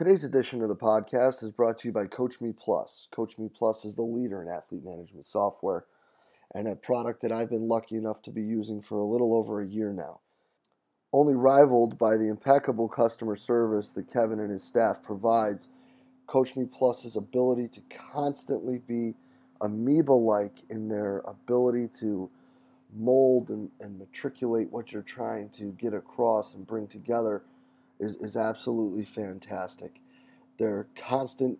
Today's edition of the podcast is brought to you by Coach Me Plus. Coach Me Plus is the leader in athlete management software and a product that I've been lucky enough to be using for a little over a year now. Only rivaled by the impeccable customer service that Kevin and his staff provides, Coach Me Plus's ability to constantly be amoeba like in their ability to mold and, and matriculate what you're trying to get across and bring together is, is absolutely fantastic. Their constant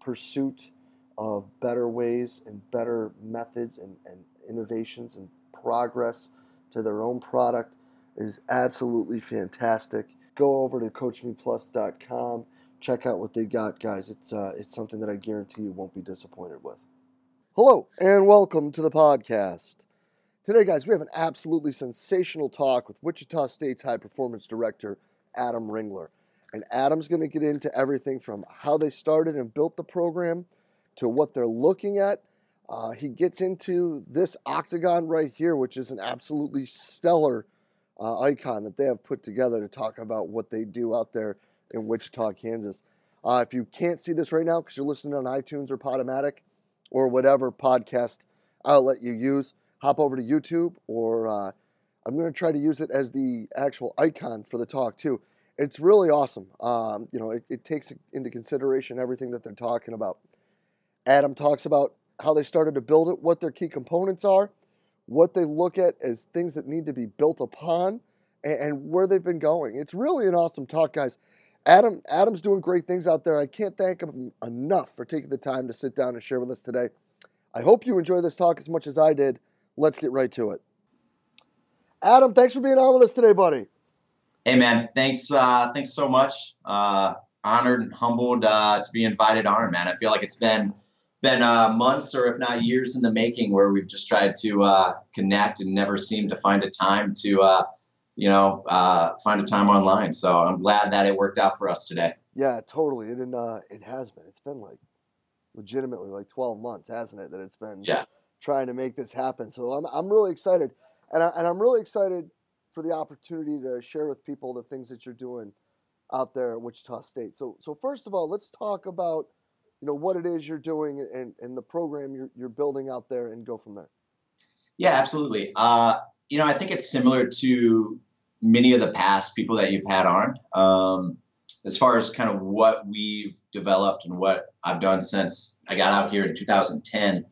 pursuit of better ways and better methods and, and innovations and progress to their own product is absolutely fantastic. Go over to CoachMePlus.com. Check out what they got, guys. It's uh, it's something that I guarantee you won't be disappointed with. Hello and welcome to the podcast. Today, guys, we have an absolutely sensational talk with Wichita State's high performance director, Adam Ringler. And Adam's going to get into everything from how they started and built the program to what they're looking at. Uh, he gets into this octagon right here, which is an absolutely stellar uh, icon that they have put together to talk about what they do out there in Wichita, Kansas. Uh, if you can't see this right now because you're listening on iTunes or Podomatic or whatever podcast outlet you use, hop over to YouTube or uh, I'm going to try to use it as the actual icon for the talk too. It's really awesome. Um, you know, it, it takes into consideration everything that they're talking about. Adam talks about how they started to build it, what their key components are, what they look at as things that need to be built upon, and, and where they've been going. It's really an awesome talk, guys. Adam, Adam's doing great things out there. I can't thank him enough for taking the time to sit down and share with us today. I hope you enjoy this talk as much as I did. Let's get right to it. Adam, thanks for being on with us today, buddy. Hey, man. Thanks. Uh, thanks so much. Uh, honored and humbled uh, to be invited on, man. I feel like it's been been uh, months or if not years in the making where we've just tried to uh, connect and never seemed to find a time to uh, you know uh, find a time online so i'm glad that it worked out for us today yeah totally and uh, it has been it's been like legitimately like 12 months hasn't it that it's been yeah. trying to make this happen so i'm, I'm really excited and, I, and i'm really excited for the opportunity to share with people the things that you're doing out there at wichita state. So so first of all let's talk about you know what it is you're doing and, and the program you're, you're building out there and go from there. Yeah absolutely. Uh, you know i think it's similar to many of the past people that you've had on. Um, as far as kind of what we've developed and what i've done since i got out here in 2010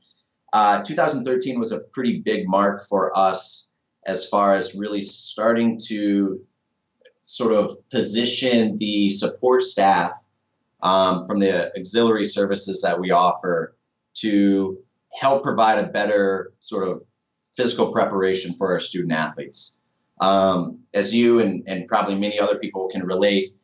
uh, 2013 was a pretty big mark for us as far as really starting to sort of position the support staff um, from the auxiliary services that we offer to help provide a better sort of physical preparation for our student athletes. Um, as you and, and probably many other people can relate,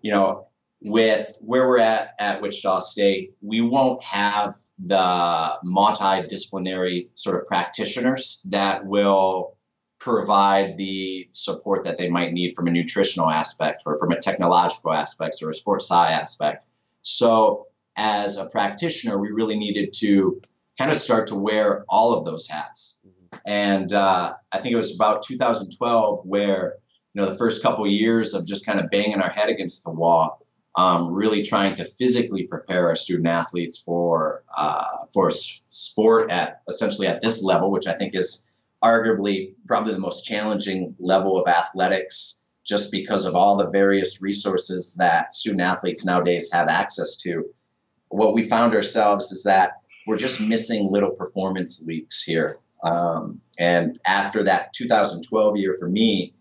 you know, with where we're at at Wichita State, we won't have the multidisciplinary sort of practitioners that will provide the support that they might need from a nutritional aspect or from a technological aspect or a sports sci aspect. So, as a practitioner, we really needed to kind of start to wear all of those hats. And uh, I think it was about 2012 where, you know, the first couple of years of just kind of banging our head against the wall, um, really trying to physically prepare our student athletes for uh, for sport at essentially at this level, which I think is arguably probably the most challenging level of athletics just because of all the various resources that student athletes nowadays have access to. What we found ourselves is that we're just missing little performance leaks here. Um, and after that 2012 year for me,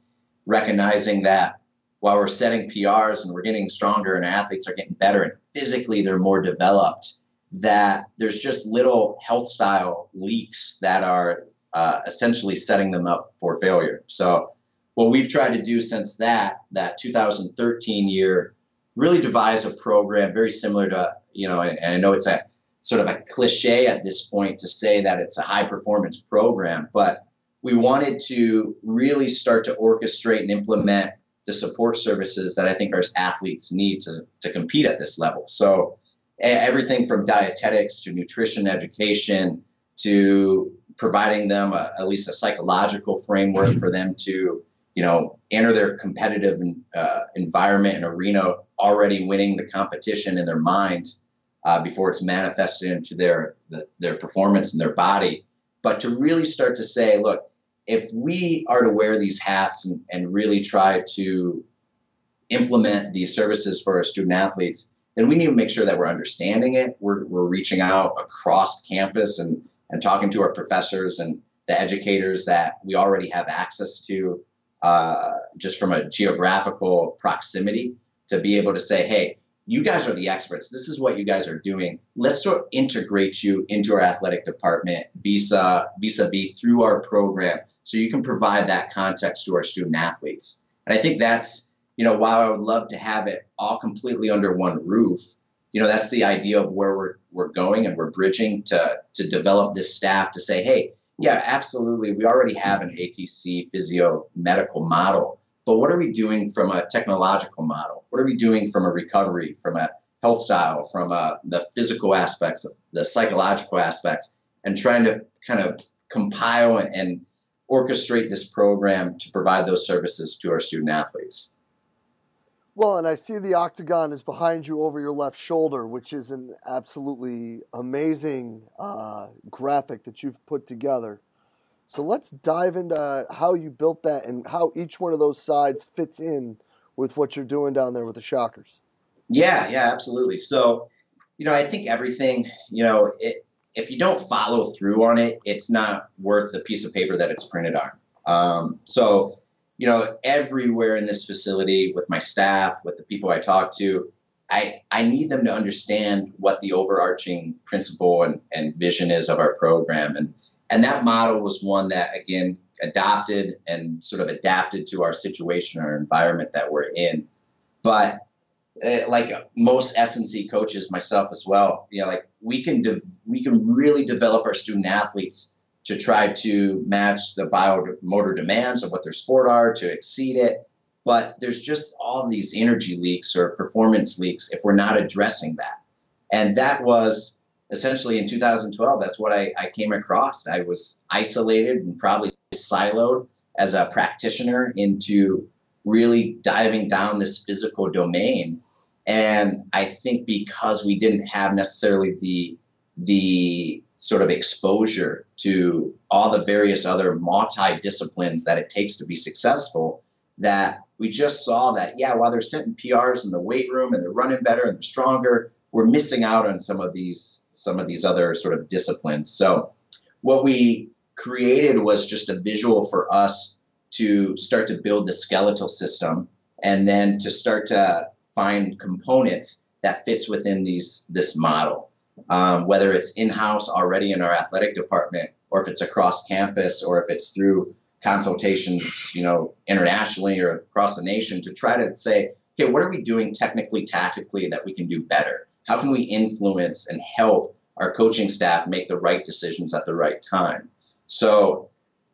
recognizing that while we're setting PRs and we're getting stronger and athletes are getting better and physically they're more developed, that there's just little health style leaks that are uh, essentially setting them up for failure. So what we've tried to do since that that 2013 year really devise a program very similar to you know and, and I know it's a sort of a cliche at this point to say that it's a high performance program but we wanted to really start to orchestrate and implement the support services that I think our athletes need to, to compete at this level. So everything from dietetics to nutrition education to providing them a, at least a psychological framework for them to, you know, enter their competitive uh, environment and arena already winning the competition in their mind uh, before it's manifested into their the, their performance and their body. But to really start to say, look, if we are to wear these hats and, and really try to implement these services for our student athletes, then we need to make sure that we're understanding it. We're, we're reaching out across campus and, and talking to our professors and the educators that we already have access to uh, just from a geographical proximity to be able to say, hey, you guys are the experts. This is what you guys are doing. Let's sort of integrate you into our athletic department visa vis-a-vis through our program so you can provide that context to our student athletes. And I think that's, you know, while I would love to have it all completely under one roof, you know, that's the idea of where we're, we're going and we're bridging to, to develop this staff to say, hey, yeah, absolutely. We already have an ATC physio medical model, but what are we doing from a technological model? What are we doing from a recovery, from a health style, from a, uh, the physical aspects, of the psychological aspects, and trying to kind of compile and orchestrate this program to provide those services to our student athletes. Well, and I see the octagon is behind you over your left shoulder, which is an absolutely amazing uh, graphic that you've put together. So let's dive into how you built that and how each one of those sides fits in with what you're doing down there with the Shockers. Yeah, yeah, absolutely. So, you know, I think everything, you know, it, if you don't follow through on it, it's not worth the piece of paper that it's printed on. Um, so, you know, everywhere in this facility with my staff, with the people I talk to, I, I need them to understand what the overarching principle and, and vision is of our program. And and that model was one that again adopted and sort of adapted to our situation, our environment that we're in. But Eh, like most S&C coaches, myself as well, you know, like we can de- we can really develop our student athletes to try to match the biomotor demands of what their sport are to exceed it. But there's just all these energy leaks or performance leaks if we're not addressing that. And that was essentially in 2012, that's what I, I came across. I was isolated and probably siloed as a practitioner into really diving down this physical domain. And I think because we didn't have necessarily the the sort of exposure to all the various other multi-disciplines that it takes to be successful, that we just saw that, yeah, while they're setting PRs in the weight room and they're running better and they're stronger, we're missing out on some of these some of these other sort of disciplines. So what we created was just a visual for us to start to build the skeletal system and then to start to find components that fits within these this model. Um, whether it's in-house already in our athletic department or if it's across campus or if it's through consultations, you know, internationally or across the nation to try to say, okay, what are we doing technically, tactically that we can do better? How can we influence and help our coaching staff make the right decisions at the right time? So,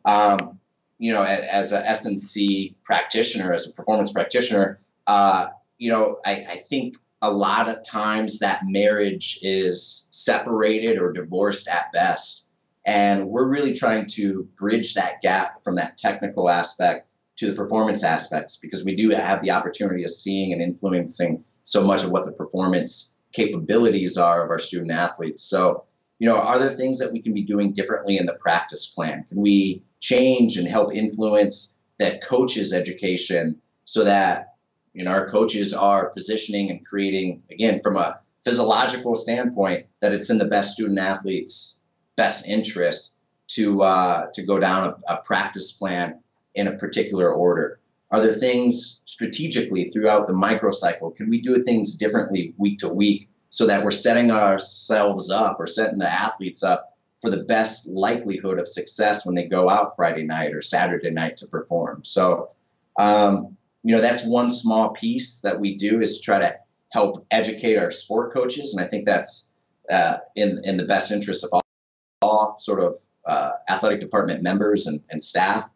um, you know, as a S&C practitioner, as a performance practitioner, uh, you know, I, I think a lot of times that marriage is separated or divorced at best. And we're really trying to bridge that gap from that technical aspect to the performance aspects because we do have the opportunity of seeing and influencing so much of what the performance capabilities are of our student athletes. So, you know, are there things that we can be doing differently in the practice plan? Can we change and help influence that coaches' education so that you know our coaches are positioning and creating again from a physiological standpoint that it's in the best student athletes' best interest to uh, to go down a, a practice plan in a particular order. Are there things strategically throughout the microcycle? Can we do things differently week to week so that we're setting ourselves up or setting the athletes up for the best likelihood of success when they go out Friday night or Saturday night to perform? So, um, you know, that's one small piece that we do is try to help educate our sport coaches, and I think that's uh, in in the best interest of all, all sort of uh, athletic department members and, and staff.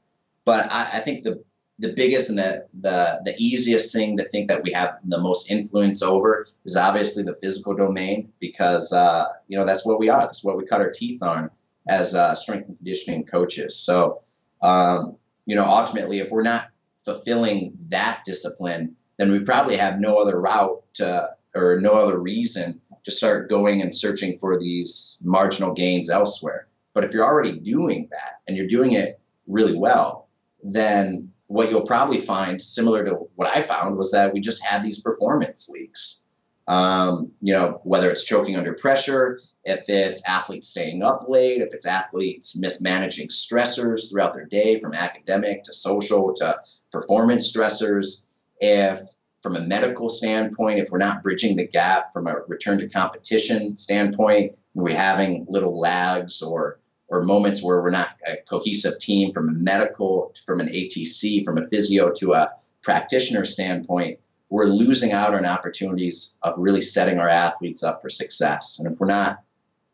But I, I think the the biggest and the, the the easiest thing to think that we have the most influence over is obviously the physical domain because uh, you know that's what we are. That's what we cut our teeth on as uh, strength and conditioning coaches. So um, you know ultimately, if we're not fulfilling that discipline, then we probably have no other route to, or no other reason to start going and searching for these marginal gains elsewhere. But if you're already doing that and you're doing it really well, then what you'll probably find, similar to what I found, was that we just had these performance leaks. Um, you know, whether it's choking under pressure, if it's athletes staying up late, if it's athletes mismanaging stressors throughout their day from academic to social to performance stressors, if from a medical standpoint, if we're not bridging the gap from a return to competition standpoint, we're having little lags or or moments where we're not a cohesive team from a medical, from an ATC, from a physio to a practitioner standpoint, we're losing out on opportunities of really setting our athletes up for success. And if we're not,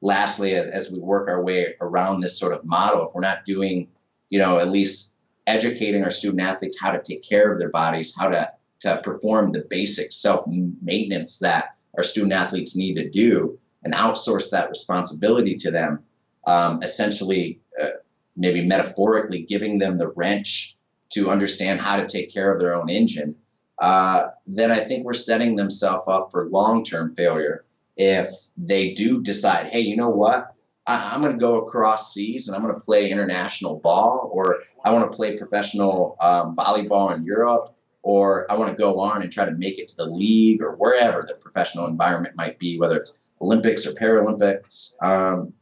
lastly, as, as we work our way around this sort of model, if we're not doing, you know, at least educating our student athletes how to take care of their bodies, how to to perform the basic self maintenance that our student athletes need to do and outsource that responsibility to them, um, essentially, uh, maybe metaphorically giving them the wrench to understand how to take care of their own engine, uh, then I think we're setting themselves up for long term failure if they do decide, hey, you know what? I, am going to go across seas and I'm going to play international ball, or I want to play professional um, volleyball in Europe, or I want to go on and try to make it to the league or wherever the professional environment might be, whether it's Olympics or Paralympics. Um,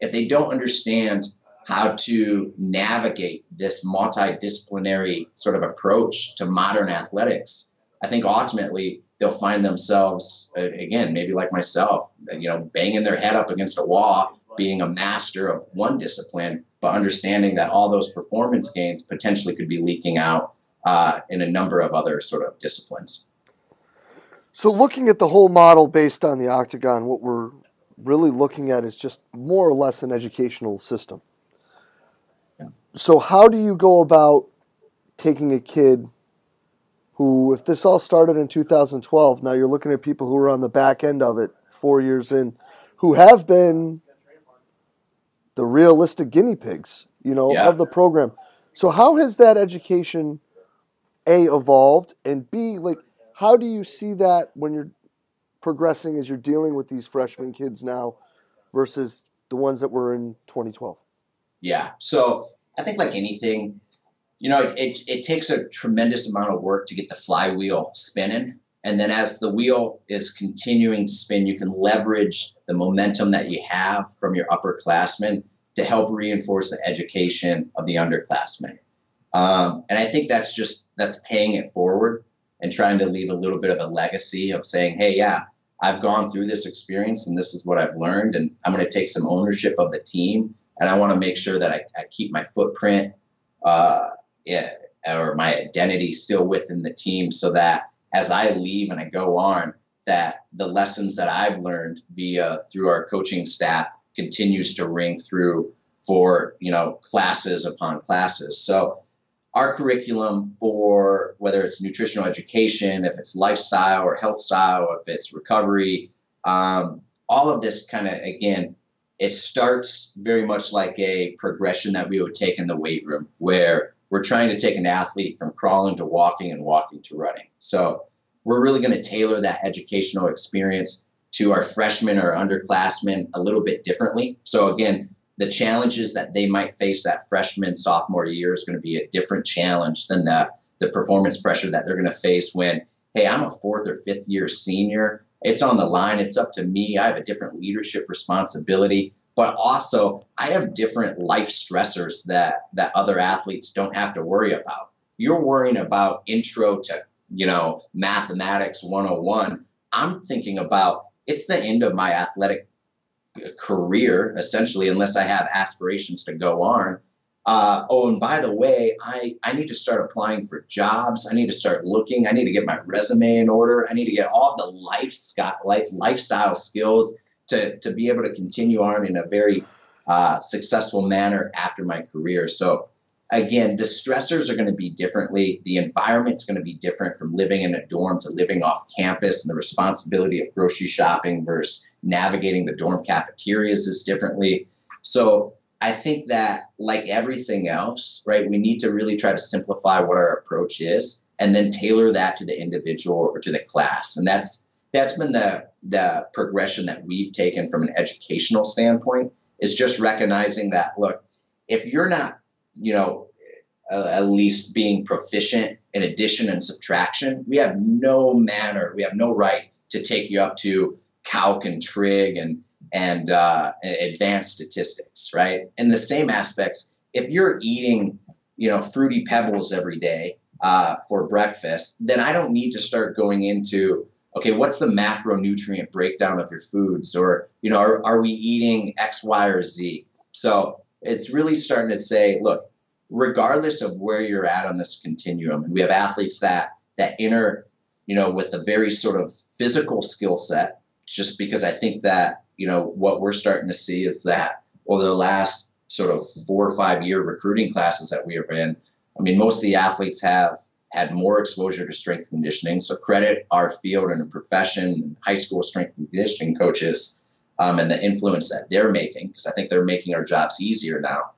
if they don't understand how to navigate this multidisciplinary sort of approach to modern athletics, I think ultimately they'll find themselves again, maybe like myself, you know, banging their head up against a wall, being a master of one discipline, but understanding that all those performance gains potentially could be leaking out uh, in a number of other sort of disciplines. So, looking at the whole model based on the octagon, what we're really looking at is just more or less an educational system. Yeah. So, how do you go about taking a kid who, if this all started in 2012, now you're looking at people who are on the back end of it four years in, who have been the realistic guinea pigs, you know, yeah. of the program. So, how has that education a evolved and b like how do you see that when you're progressing as you're dealing with these freshman kids now versus the ones that were in 2012 yeah so i think like anything you know it, it, it takes a tremendous amount of work to get the flywheel spinning and then as the wheel is continuing to spin you can leverage the momentum that you have from your upperclassmen to help reinforce the education of the underclassmen. Um, and I think that's just that's paying it forward and trying to leave a little bit of a legacy of saying, hey, yeah, I've gone through this experience and this is what I've learned, and I'm going to take some ownership of the team, and I want to make sure that I, I keep my footprint uh, yeah, or my identity still within the team, so that as I leave and I go on, that the lessons that I've learned via through our coaching staff continues to ring through for you know classes upon classes. So our curriculum for whether it's nutritional education, if it's lifestyle or health style, if it's recovery, um, all of this kind of, again, it starts very much like a progression that we would take in the weight room, where we're trying to take an athlete from crawling to walking and walking to running. So we're really going to tailor that educational experience to our freshmen or underclassmen a little bit differently. So again, the challenges that they might face that freshman sophomore year is going to be a different challenge than the the performance pressure that they're going to face when hey i'm a fourth or fifth year senior it's on the line it's up to me i have a different leadership responsibility but also i have different life stressors that that other athletes don't have to worry about you're worrying about intro to you know mathematics 101 i'm thinking about it's the end of my athletic career essentially, unless I have aspirations to go on. Uh, oh, and by the way, I, I need to start applying for jobs. I need to start looking. I need to get my resume in order. I need to get all the life, life lifestyle skills to, to be able to continue on in a very uh, successful manner after my career. So again, the stressors are going to be differently. The environment's going to be different from living in a dorm to living off campus, and the responsibility of grocery shopping versus navigating the dorm cafeterias is differently. So I think that, like everything else, right, we need to really try to simplify what our approach is and then tailor that to the individual or to the class. And that's that's been the the progression that we've taken from an educational standpoint is just recognizing that look, if you're not, you know, uh, at least being proficient in addition and subtraction, we have no manner, we have no right to take you up to calc and trig and and uh, advanced statistics, right? In the same aspects, if you're eating, you know, fruity pebbles every day uh, for breakfast, then I don't need to start going into okay, what's the macronutrient breakdown of your foods, or you know, are, are we eating X, Y, or Z? So it's really starting to say, look, regardless of where you're at on this continuum, and we have athletes that that enter, you know, with a very sort of physical skill set, just because I think that you know what we're starting to see is that over the last sort of four or five year recruiting classes that we have in, I mean, most of the athletes have had more exposure to strength conditioning. So credit our field and profession, high school strength conditioning coaches, um, and the influence that they're making, because I think they're making our jobs easier now.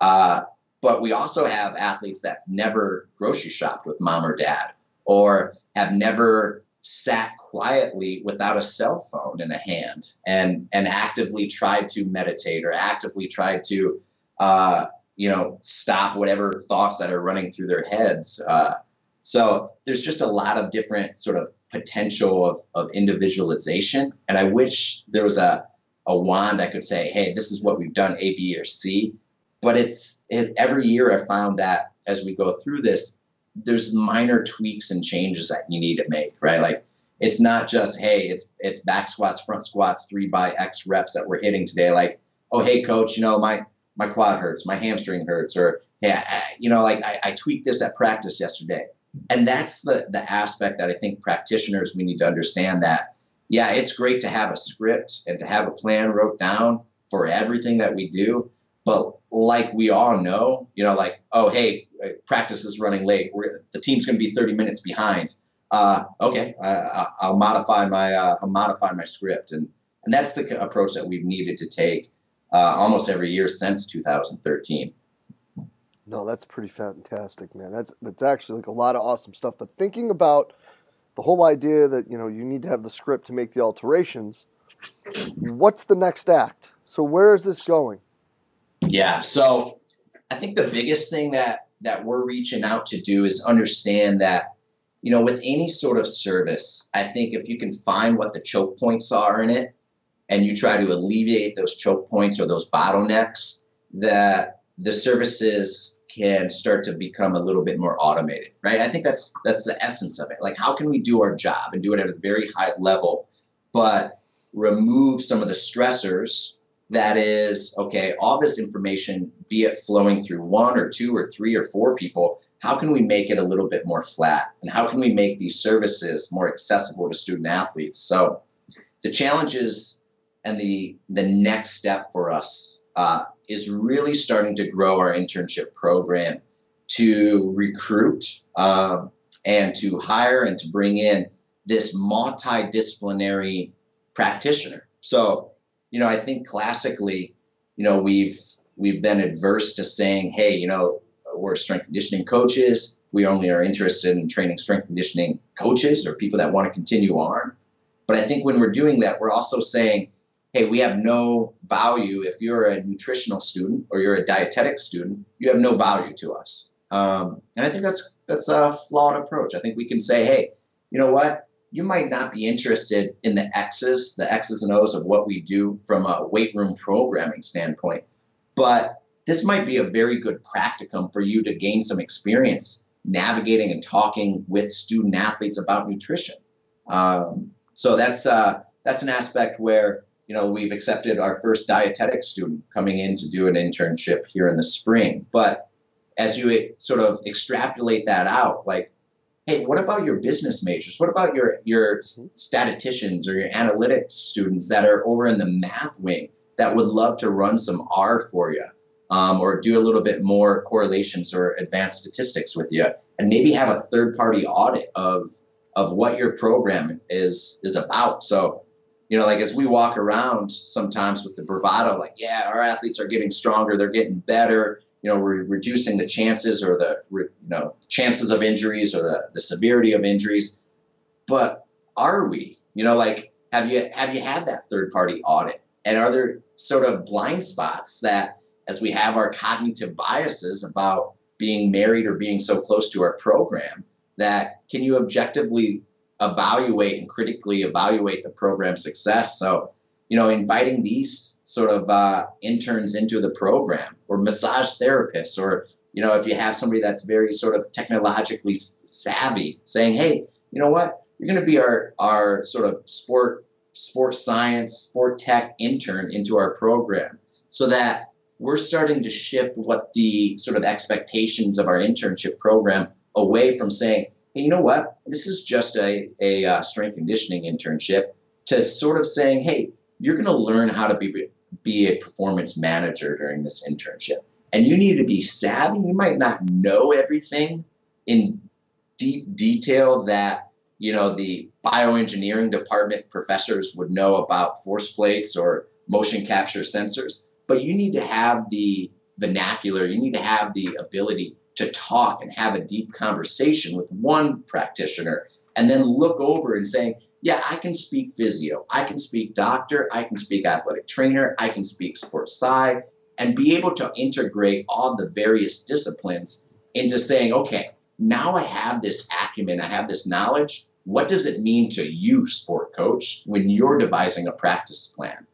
Uh, but we also have athletes that never grocery shopped with mom or dad, or have never sat quietly without a cell phone in a hand and and actively tried to meditate or actively tried to uh, you know stop whatever thoughts that are running through their heads uh, so there's just a lot of different sort of potential of, of individualization. And I wish there was a, a wand I could say, hey, this is what we've done, A, B, or C. But it's it, every year I found that as we go through this, there's minor tweaks and changes that you need to make, right? Like it's not just, hey, it's it's back squats, front squats, three by X reps that we're hitting today. Like, oh, hey, coach, you know, my my quad hurts, my hamstring hurts, or yeah, you know, like I, I tweaked this at practice yesterday and that's the the aspect that I think practitioners we need to understand that yeah, it's great to have a script and to have a plan wrote down for everything that we do, but like we all know, you know, like oh hey, practice is running late. We're, the team's going to be 30 minutes behind. Uh, okay, I, will modify my uh, I'll modify my script, and and that's the approach that we've needed to take uh, almost every year since 2013. No, that's pretty fantastic, man. That's that's actually like a lot of awesome stuff. But thinking about the whole idea that you know you need to have the script to make the alterations, what's the next act? So where is this going? Yeah, so I think the biggest thing that that we're reaching out to do is understand that you know with any sort of service, I think if you can find what the choke points are in it and you try to alleviate those choke points or those bottlenecks, that the services can start to become a little bit more automated, right? I think that's that's the essence of it. Like, how can we do our job and do it at a very high level, but remove some of the stressors? That is okay. All this information, be it flowing through one or two or three or four people, how can we make it a little bit more flat? And how can we make these services more accessible to student athletes? So, the challenges and the the next step for us uh, is really starting to grow our internship program to recruit um, and to hire and to bring in this multidisciplinary practitioner. So, you know, I think classically, you know, we've we've been adverse to saying, hey, you know, we're strength conditioning coaches. We only are interested in training strength conditioning coaches or people that want to continue on. But I think when we're doing that, we're also saying, hey, we have no value. If you're a nutritional student or you're a dietetic student, you have no value to us. Um, and I think that's that's a flawed approach. I think we can say, hey, you know what? You might not be interested in the X's, the X's and O's of what we do from a weight room programming standpoint, but this might be a very good practicum for you to gain some experience navigating and talking with student athletes about nutrition. Um, so that's uh, that's an aspect where you know, we've accepted our first dietetic student coming in to do an internship here in the spring. But as you sort of extrapolate that out, like, hey, what about your business majors? What about your your statisticians or your analytics students that are over in the math wing that would love to run some R for you? Um, or do a little bit more correlations or advanced statistics with you, and maybe have a third party audit of of what your program is is about. So you know, like as we walk around sometimes with the bravado, like, yeah, our athletes are getting stronger, they're getting better, you know, we're reducing the chances or the, you know, chances of injuries or the, the severity of injuries. But are we? You know, like, have you have you had that third party audit? And are there sort of blind spots that, as we have our cognitive biases about being married or being so close to our program, that can you objectively evaluate and critically evaluate the program success? So, you know, inviting these sort of uh, interns into the program or massage therapists or you know if you have somebody that's very sort of technologically savvy saying hey you know what you're going to be our our sort of sport sports science sport tech intern into our program so that we're starting to shift what the sort of expectations of our internship program away from saying hey you know what this is just a, a uh, strength conditioning internship to sort of saying hey you're going to learn how to be be a performance manager during this internship. And you need to be savvy. You might not know everything in deep detail that you know the bioengineering department professors would know about force plates or motion capture sensors, but you need to have the vernacular, you need to have the ability to talk and have a deep conversation with one practitioner and then look over and saying, yeah, I can speak physio, I can speak doctor, I can speak athletic trainer, I can speak sports sci, and be able to integrate all the various disciplines into saying, okay, now I have this acumen, I have this knowledge. What does it mean to you, sport coach, when you're devising a practice plan?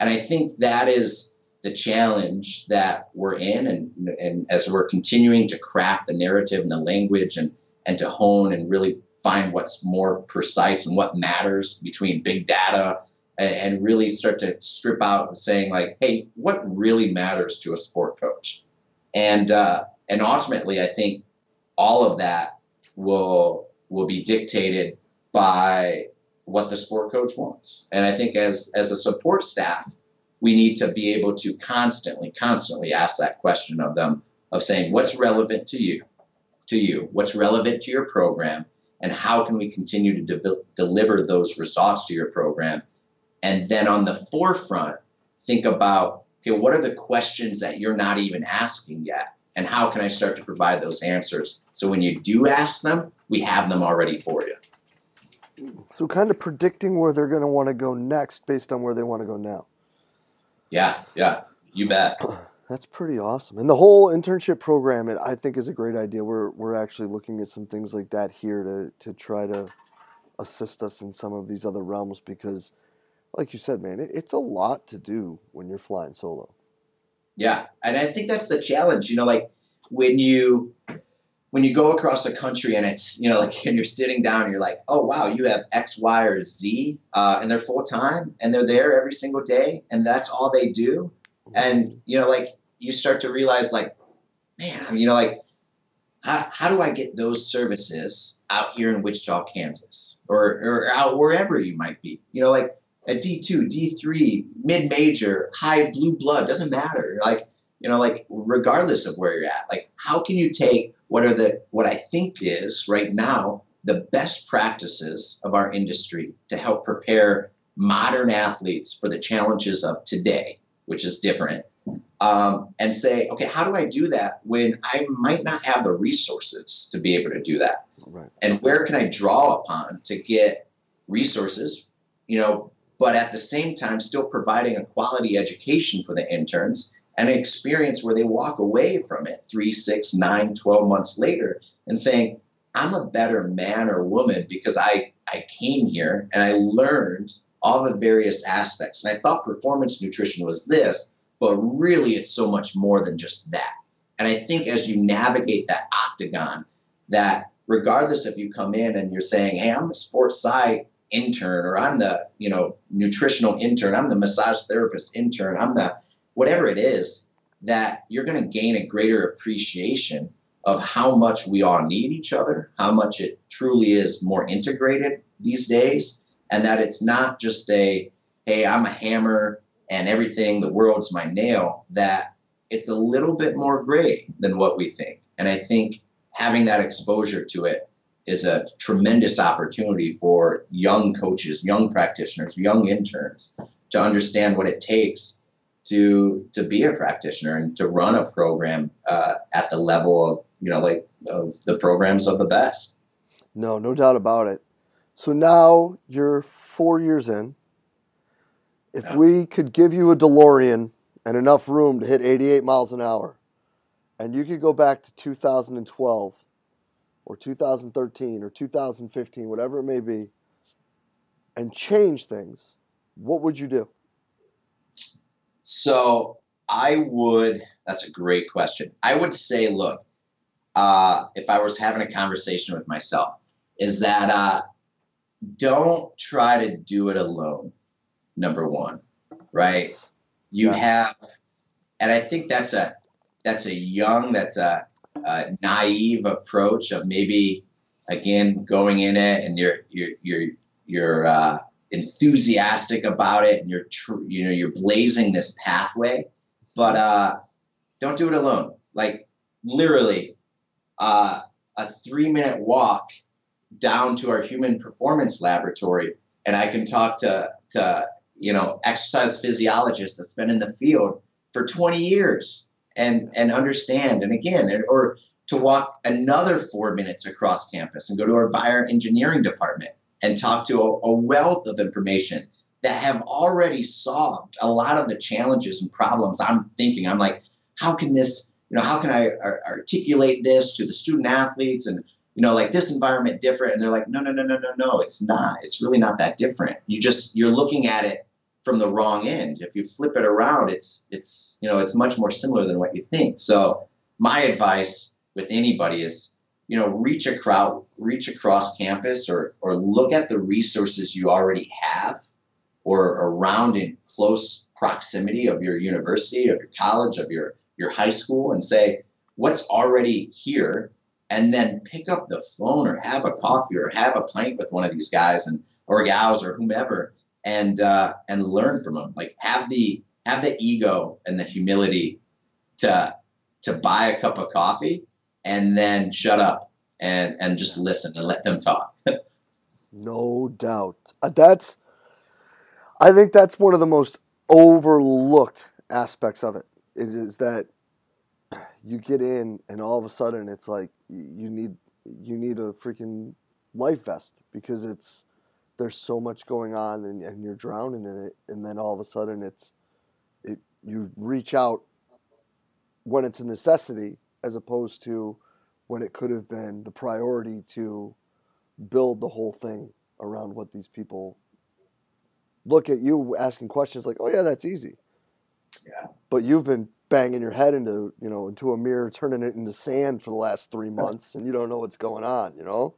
And I think that is the challenge that we're in, and, and as we're continuing to craft the narrative and the language and, and to hone and really find what's more precise and what matters between big data and, and really start to strip out saying like, hey, what really matters to a sport coach? And uh, and ultimately, I think all of that will will be dictated by what the sport coach wants. And I think as as a support staff, we need to be able to constantly, constantly ask that question of them of saying what's relevant to you, to you, what's relevant to your program, and how can we continue to de- deliver those results to your program? And then on the forefront think about okay what are the questions that you're not even asking yet? And how can i start to provide those answers? So when you do ask them we have them already for you. So kind of predicting where they're going to want to go next based on where they want to go now yeah yeah you bet That's pretty awesome. And the whole internship program, it, I think, is a great idea. We're we're actually looking at some things like that here to to try to assist us in some of these other realms because, like you said, man, it, it's a lot to do when you're flying solo. Yeah, and I think that's the challenge. You know, like when you when you go across the country and it's you know like and you're sitting down and you're like oh wow you have x y or z uh, and they're full time and they're there every single day and that's all they do. And you know like you start to realize like man you know like how, how do i get those services out here in wichita kansas? Or, or out wherever you might be. You know like a d2 d3 mid-major high blue blood doesn't matter. Like you know like regardless of where you're at like how can you take what are the what i think is right now the best practices of our industry to help prepare modern athletes for the challenges of today which is different, um, and say, okay, how do I do that when I might not have the resources to be able to do that? Right. And where can I draw upon to get resources, you know, but at the same time still providing a quality education for the interns an experience where they walk away from it three, six, nine, 12 months later and saying, I'm a better man or woman because I, I came here and I learned all the various aspects. And I thought performance nutrition was this, but really it's so much more than just that. And I think as you navigate that octagon, that regardless if you come in and you're saying, hey, I'm the sports sci intern or I'm the, you know, nutritional intern, I'm the massage therapist intern, I'm the whatever it is, that you're going to gain a greater appreciation of how much we all need each other, how much it truly is more integrated these days and that it's not just a hey i'm a hammer and everything the world's my nail that it's a little bit more gray than what we think. And i think having that exposure to it is a tremendous opportunity for young coaches young practitioners young interns to understand what it takes to to be a practitioner and to run a program uh, at the level of you know like of the programs of the best. No, no doubt about it. So now you're four years in. If Yeah. we could give you a DeLorean and enough room to hit 88 miles an hour, and you could go back to 2012 or 2013 or 2015, whatever it may be, and change things, what would you do? So I would. That's a great question. I would say, look, uh, if I was having a conversation with myself, is that uh, don't try to do it alone. Number one, right? You Yes. have, and I think that's a that's a young, that's a, a naive approach of maybe again going in it and you're you're you're you're uh, enthusiastic about it and you're tr- you know you're blazing this pathway, but uh, don't do it alone. Like literally, uh, a three minute walk down to our human performance laboratory, and I can talk to to you know exercise physiologists that's been in the field for 20 years and and understand and again and, or to walk another four minutes across campus and go to our bioengineering department and talk to a, a wealth of information that have already solved a lot of the challenges and problems i'm thinking. I'm like how can this you know how can i ar- articulate this to the student athletes and you know like this environment different? And they're like no no no no no no it's not. It's really not that different. You just you're looking at it from the wrong end. If you flip it around it's it's you know it's much more similar than what you think. So my advice with anybody is you know reach reach across campus or or look at the resources you already have or around in close proximity of your university of your college of your your high school and say what's already here? And then pick up the phone or have a coffee or have a pint with one of these guys and or gals or whomever and uh, and learn from them like have the have the ego and the humility to to buy a cup of coffee and then shut up and and just listen and let them talk No doubt. Uh, That's, I think that's one of the most overlooked aspects of it. Is, is that you get in and all of a sudden it's like you need you need a freaking life vest because it's there's so much going on and, and you're drowning in it and then all of a sudden it's it you reach out when it's a necessity as opposed to when it could have been the priority to build the whole thing around what these people look at you asking questions like, "Oh yeah, that's easy." Yeah. But you've been banging your head into you know into a mirror, turning it into sand for the last three months, and you don't know what's going on. You know.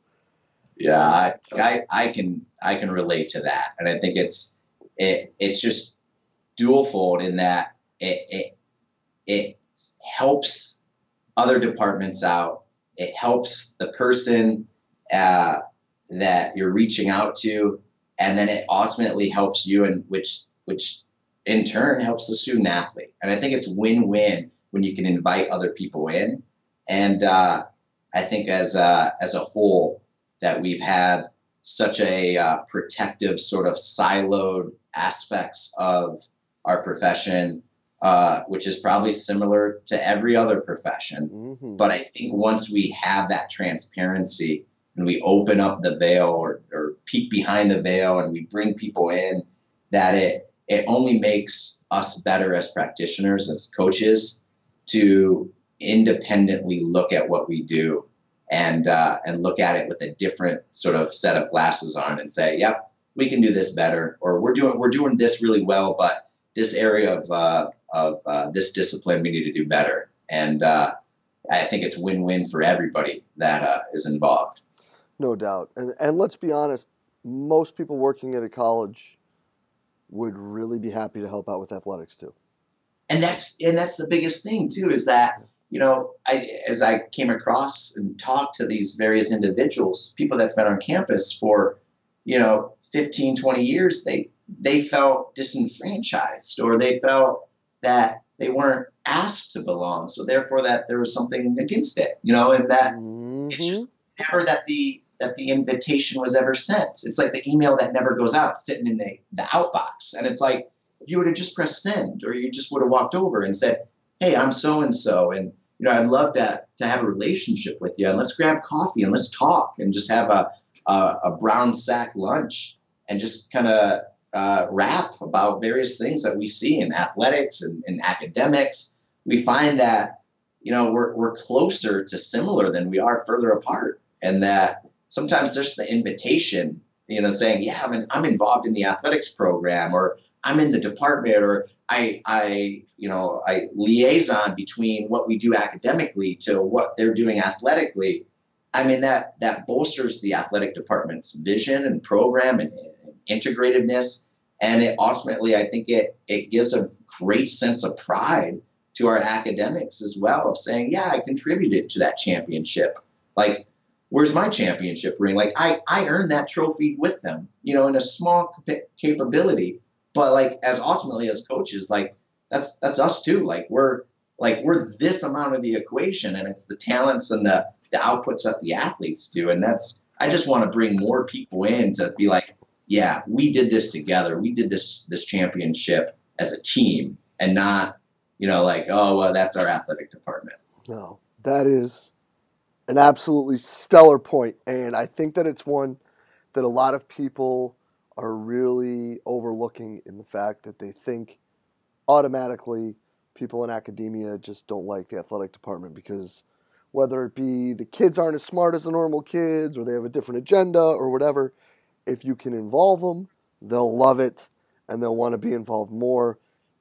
Yeah, I, I, I can I can relate to that, and I think it's it it's just dualfold in that it it it helps other departments out. It helps the person uh, that you're reaching out to, and then it ultimately helps you, and which which in turn helps the student athlete. And I think it's win-win when you can invite other people in, and uh, I think as a, as a whole that we've had such a uh, protective sort of siloed aspects of our profession, uh, which is probably similar to every other profession. hmm But I think once we have that transparency and we open up the veil or, or peek behind the veil and we bring people in, that it it only makes us better as practitioners, as coaches, to independently look at what we do and uh, and look at it with a different sort of set of glasses on and say, "Yep, we can do this better," or "We're doing we're doing this really well, but this area of uh, of uh, this discipline we need to do better." And uh, I think it's win-win for everybody that uh, is involved. No doubt. And and let's be honest, most people working at a college would really be happy to help out with athletics too. and that's and that's the biggest thing too is that you know I, as i came across and talked to these various individuals people that's been on campus for you know 15 20 years they they felt disenfranchised or they felt that they weren't asked to belong so therefore that there was something against it you know and that it's Mhm. just never that the that the invitation was ever sent. It's like the email that never goes out, sitting in the, the outbox. And it's like, if you would have just pressed send or you just would have walked over and said, Hey, I'm so and so and you know, I'd love to to have a relationship with you and let's grab coffee and let's talk and just have a a, a brown sack lunch and just kind of uh, rap about various things that we see in athletics and in academics. We find that you know we're we're closer to similar than we are further apart, and that sometimes just the invitation, you know, saying, "Yeah, I'm in, I'm involved in the athletics program," or "I'm in the department," or I I you know I liaison between what we do academically to what they're doing athletically. I mean that that bolsters the athletic department's vision and program and, and integrativeness, and it ultimately I think it it gives a great sense of pride to our academics as well of saying, yeah, I contributed to that championship. Like where's my championship ring? Like I, I earned that trophy with them, you know, in a small capability. But like as ultimately as coaches, like that's that's us too. Like we're like we're this amount of the equation, and it's the talents and the the outputs that the athletes do. And that's I just want to bring more people in to be like, yeah, we did this together. We did this this championship as a team, and not you know like oh well that's our athletic department. No, that is an absolutely stellar point, and I think that it's one that a lot of people are really overlooking in the fact that they think automatically people in academia just don't like the athletic department because whether it be the kids aren't as smart as the normal kids or they have a different agenda or whatever, if you can involve them, they'll love it and they'll want to be involved more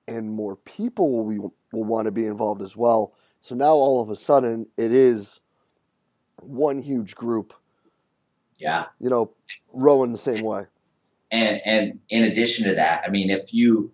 and more people will, be, will want to be involved as well. So now all of a sudden it is one huge group. Yeah. You know, rowing the same way. And and in addition to that, I mean, if you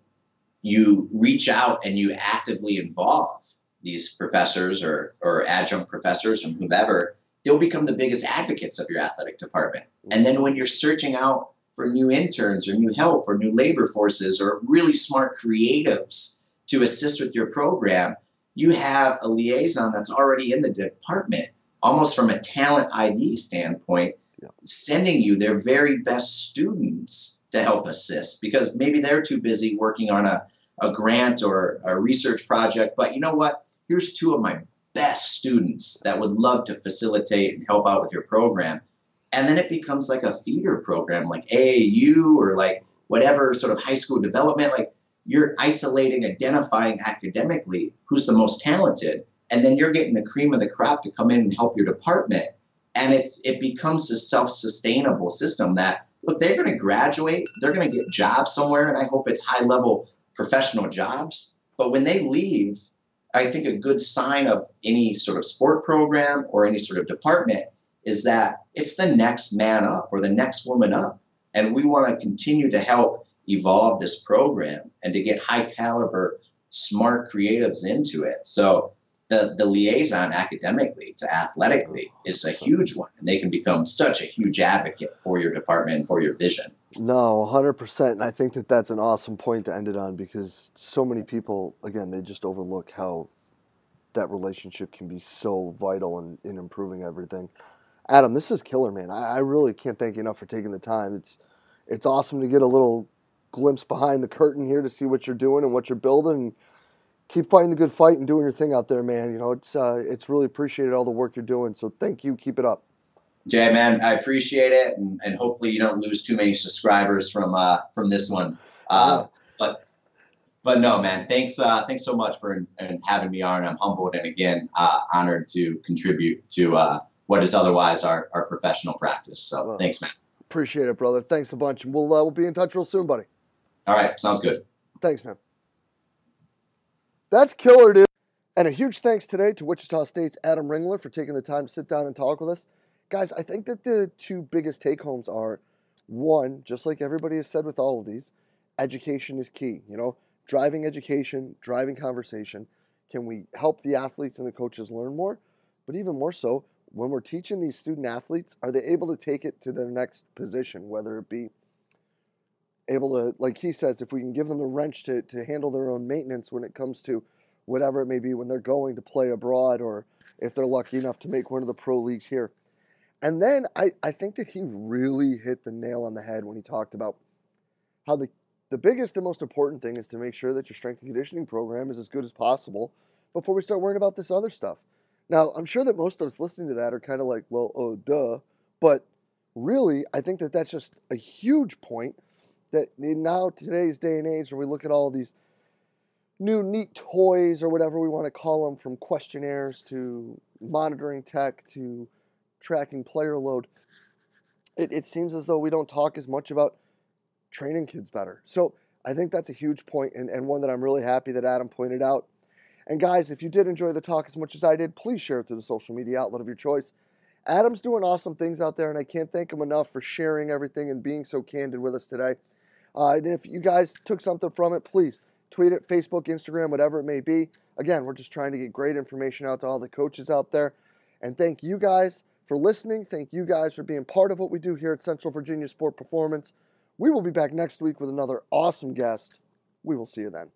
you reach out and you actively involve these professors or or adjunct professors from whomever, they'll become the biggest advocates of your athletic department. And then when you're searching out for new interns or new help or new labor forces or really smart creatives to assist with your program, you have a liaison that's already in the department almost from a talent ID standpoint, yeah. sending you their very best students to help assist because maybe they're too busy working on a, a grant or a research project. But you know what? Here's two of my best students that would love to facilitate and help out with your program. And then it becomes like a feeder program like AAU or like whatever sort of high school development. Like you're isolating, identifying academically who's the most talented and then you're getting the cream of the crop to come in and help your department and it's it becomes a self-sustainable system that look they're going to graduate they're going to get jobs somewhere and i hope it's high level professional jobs but when they leave i think a good sign of any sort of sport program or any sort of department is that it's the next man up or the next woman up and we want to continue to help evolve this program and to get high caliber smart creatives into it so the, the liaison academically to athletically is a huge one. And they can become such a huge advocate for your department and for your vision. No, 100%. And I think that that's an awesome point to end it on because so many people, again, they just overlook how that relationship can be so vital in, in improving everything. Adam, this is killer, man. I, I really can't thank you enough for taking the time. It's it's awesome to get a little glimpse behind the curtain here to see what you're doing and what you're building keep fighting the good fight and doing your thing out there, man. You know, it's uh, it's really appreciated all the work you're doing. So thank you. Keep it up. Jay, man, I appreciate it, and, and hopefully you don't lose too many subscribers from uh, from this one. Uh, but but no, man, thanks uh, thanks so much for having me on. I'm humbled and again uh, honored to contribute to uh, what is otherwise our, our professional practice. So well, thanks, man. Appreciate it, brother. Thanks a bunch, and we'll uh, we'll be in touch real soon, buddy. All right, sounds good. Thanks, man. That's killer, dude. And a huge thanks today to Wichita State's Adam Ringler for taking the time to sit down and talk with us. Guys, I think that the two biggest take homes are one, just like everybody has said with all of these, education is key. You know, driving education, driving conversation. Can we help the athletes and the coaches learn more? But even more so, when we're teaching these student athletes, are they able to take it to their next position, whether it be able to, like he says, if we can give them the wrench to, to handle their own maintenance when it comes to whatever it may be when they're going to play abroad or if they're lucky enough to make one of the pro leagues here. And then I, I think that he really hit the nail on the head when he talked about how the, the biggest and most important thing is to make sure that your strength and conditioning program is as good as possible before we start worrying about this other stuff. Now, I'm sure that most of us listening to that are kind of like, well, oh, duh. But really, I think that that's just a huge point that now, today's day and age, where we look at all these new neat toys or whatever we want to call them, from questionnaires to monitoring tech to tracking player load, it, it seems as though we don't talk as much about training kids better. So I think that's a huge point and, and one that I'm really happy that Adam pointed out. And guys, if you did enjoy the talk as much as I did, please share it through the social media outlet of your choice. Adam's doing awesome things out there, and I can't thank him enough for sharing everything and being so candid with us today. Uh, and if you guys took something from it, please tweet it, Facebook, Instagram, whatever it may be. Again, we're just trying to get great information out to all the coaches out there. And thank you guys for listening. Thank you guys for being part of what we do here at Central Virginia Sport Performance. We will be back next week with another awesome guest. We will see you then.